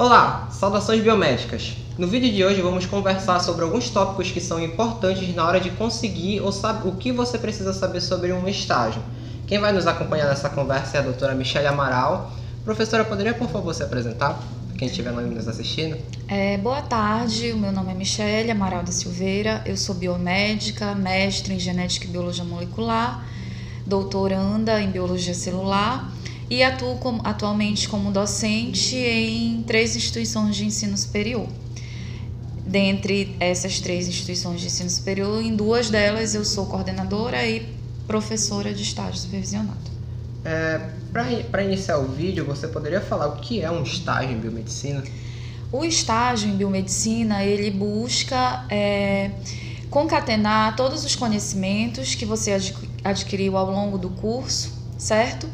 Olá, saudações biomédicas. No vídeo de hoje vamos conversar sobre alguns tópicos que são importantes na hora de conseguir ou saber o que você precisa saber sobre um estágio. Quem vai nos acompanhar nessa conversa é a doutora Michelle Amaral. Professora, poderia por favor se apresentar? Quem estiver nos assistindo. É, boa tarde, o meu nome é Michelle Amaral da Silveira, eu sou biomédica, mestre em genética e biologia molecular, doutoranda em biologia celular e atuo como, atualmente como docente em três instituições de ensino superior. Dentre essas três instituições de ensino superior, em duas delas eu sou coordenadora e professora de estágio supervisionado. É, Para iniciar o vídeo, você poderia falar o que é um estágio em biomedicina? O estágio em biomedicina ele busca é, concatenar todos os conhecimentos que você adquiriu ao longo do curso, certo?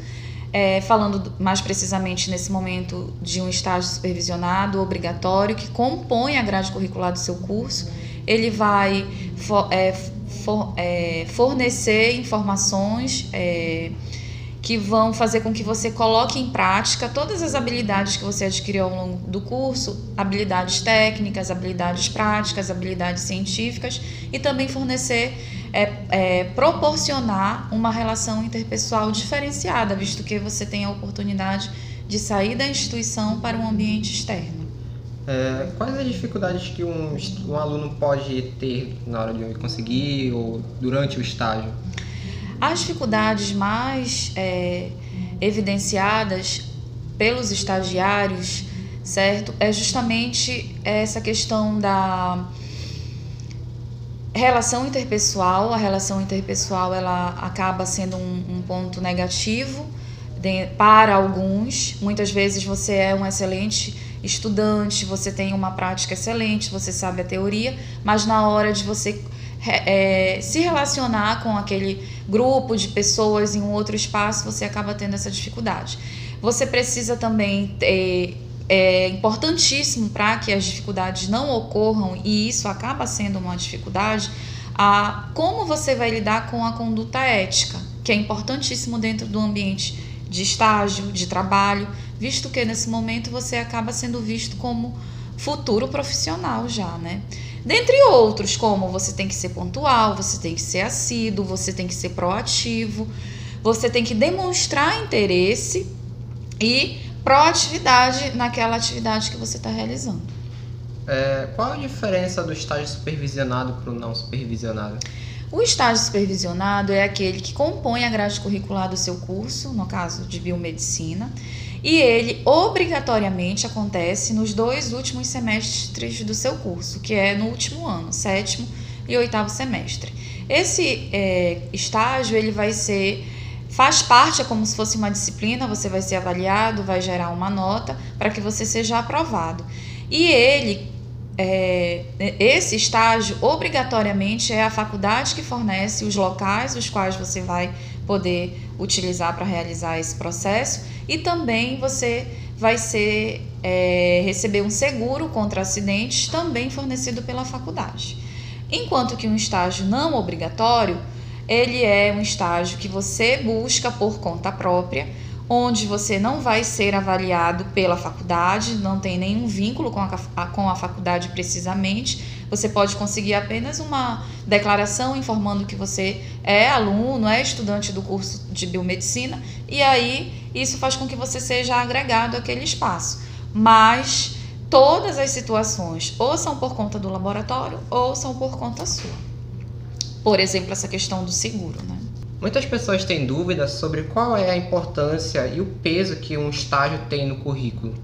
É, falando mais precisamente nesse momento de um estágio supervisionado obrigatório que compõe a grade curricular do seu curso, ele vai for, é, for, é, fornecer informações é, que vão fazer com que você coloque em prática todas as habilidades que você adquiriu ao longo do curso, habilidades técnicas, habilidades práticas, habilidades científicas e também fornecer é, é, proporcionar uma relação interpessoal diferenciada, visto que você tem a oportunidade de sair da instituição para um ambiente externo. É, quais as dificuldades que um, um aluno pode ter na hora de conseguir ou durante o estágio? As dificuldades mais é, evidenciadas pelos estagiários, certo, é justamente essa questão da relação interpessoal, a relação interpessoal ela acaba sendo um, um ponto negativo de, para alguns. Muitas vezes você é um excelente estudante, você tem uma prática excelente, você sabe a teoria, mas na hora de você é, se relacionar com aquele grupo de pessoas em um outro espaço, você acaba tendo essa dificuldade. Você precisa também ter é importantíssimo para que as dificuldades não ocorram e isso acaba sendo uma dificuldade, a como você vai lidar com a conduta ética, que é importantíssimo dentro do ambiente de estágio, de trabalho, visto que nesse momento você acaba sendo visto como futuro profissional já, né? Dentre outros, como você tem que ser pontual, você tem que ser assíduo, você tem que ser proativo, você tem que demonstrar interesse e proatividade naquela atividade que você está realizando. É, qual a diferença do estágio supervisionado para o não supervisionado? O estágio supervisionado é aquele que compõe a grade curricular do seu curso, no caso de biomedicina, e ele obrigatoriamente acontece nos dois últimos semestres do seu curso, que é no último ano, sétimo e oitavo semestre. Esse é, estágio ele vai ser Faz parte, é como se fosse uma disciplina, você vai ser avaliado, vai gerar uma nota para que você seja aprovado. E ele, é, esse estágio, obrigatoriamente é a faculdade que fornece os locais os quais você vai poder utilizar para realizar esse processo e também você vai ser é, receber um seguro contra acidentes também fornecido pela faculdade. Enquanto que um estágio não obrigatório ele é um estágio que você busca por conta própria, onde você não vai ser avaliado pela faculdade, não tem nenhum vínculo com a, com a faculdade precisamente. Você pode conseguir apenas uma declaração informando que você é aluno, é estudante do curso de biomedicina, e aí isso faz com que você seja agregado àquele espaço. Mas todas as situações ou são por conta do laboratório ou são por conta sua por exemplo, essa questão do seguro. Né? Muitas pessoas têm dúvidas sobre qual é a importância e o peso que um estágio tem no currículo.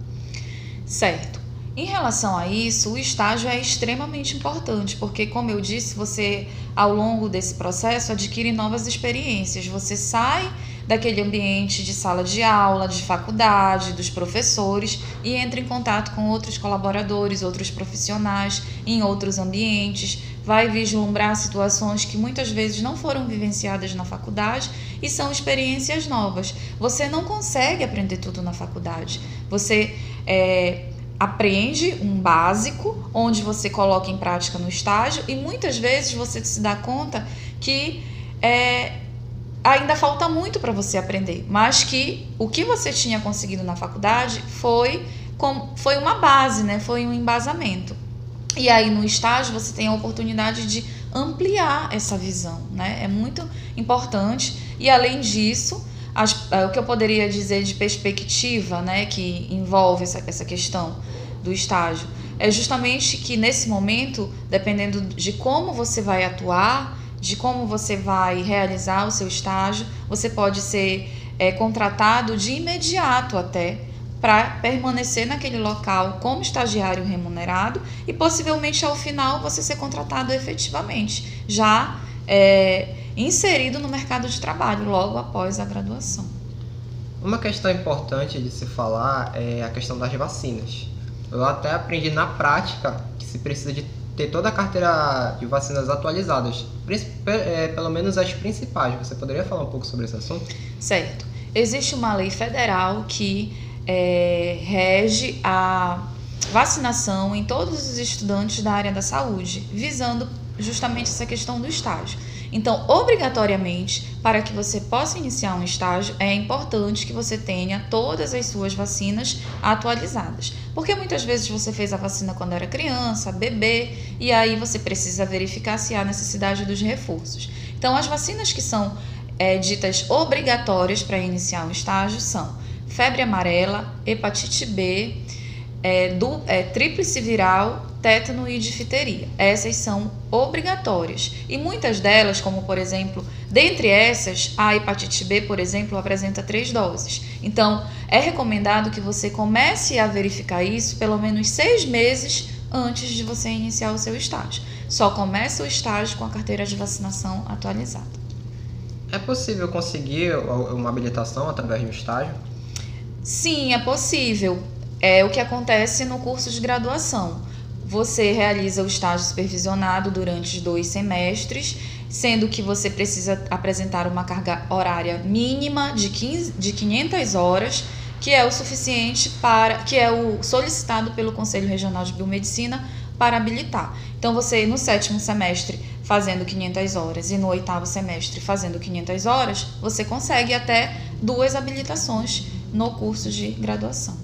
Certo. Em relação a isso, o estágio é extremamente importante, porque, como eu disse, você, ao longo desse processo, adquire novas experiências. Você sai daquele ambiente de sala de aula, de faculdade, dos professores e entra em contato com outros colaboradores, outros profissionais em outros ambientes, vai vislumbrar situações que muitas vezes não foram vivenciadas na faculdade e são experiências novas. Você não consegue aprender tudo na faculdade. Você é, aprende um básico, onde você coloca em prática no estágio e muitas vezes você se dá conta que é, ainda falta muito para você aprender, mas que o que você tinha conseguido na faculdade foi como, foi uma base, né? Foi um embasamento. E aí no estágio você tem a oportunidade de ampliar essa visão, né? É muito importante. E além disso, as, é, o que eu poderia dizer de perspectiva, né, que envolve essa, essa questão do estágio, é justamente que nesse momento, dependendo de como você vai atuar, de como você vai realizar o seu estágio, você pode ser é, contratado de imediato até para permanecer naquele local como estagiário remunerado e possivelmente ao final você ser contratado efetivamente, já é, inserido no mercado de trabalho logo após a graduação. Uma questão importante de se falar é a questão das vacinas. Eu até aprendi na prática que se precisa de ter toda a carteira de vacinas atualizadas, é, pelo menos as principais. Você poderia falar um pouco sobre esse assunto? Certo. Existe uma lei federal que é, rege a vacinação em todos os estudantes da área da saúde, visando justamente essa questão do estágio. Então, obrigatoriamente, para que você possa iniciar um estágio, é importante que você tenha todas as suas vacinas atualizadas. Porque muitas vezes você fez a vacina quando era criança, bebê, e aí você precisa verificar se há necessidade dos reforços. Então, as vacinas que são é, ditas obrigatórias para iniciar um estágio são febre amarela, hepatite B, é, do, é, tríplice viral, tétano e difteria. Essas são obrigatórias. E muitas delas, como por exemplo, dentre essas, a hepatite B, por exemplo, apresenta três doses. Então, é recomendado que você comece a verificar isso pelo menos seis meses antes de você iniciar o seu estágio. Só começa o estágio com a carteira de vacinação atualizada. É possível conseguir uma habilitação através do estágio? Sim, é possível. É o que acontece no curso de graduação. Você realiza o estágio supervisionado durante dois semestres, sendo que você precisa apresentar uma carga horária mínima de, 15, de 500 horas, que é o suficiente para, que é o solicitado pelo Conselho Regional de Biomedicina para habilitar. Então você no sétimo semestre fazendo 500 horas e no oitavo semestre fazendo 500 horas, você consegue até duas habilitações no curso de graduação.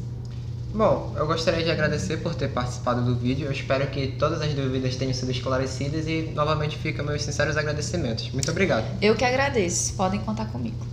Bom, eu gostaria de agradecer por ter participado do vídeo. Eu espero que todas as dúvidas tenham sido esclarecidas e novamente fica meus sinceros agradecimentos. Muito obrigado. Eu que agradeço. Podem contar comigo.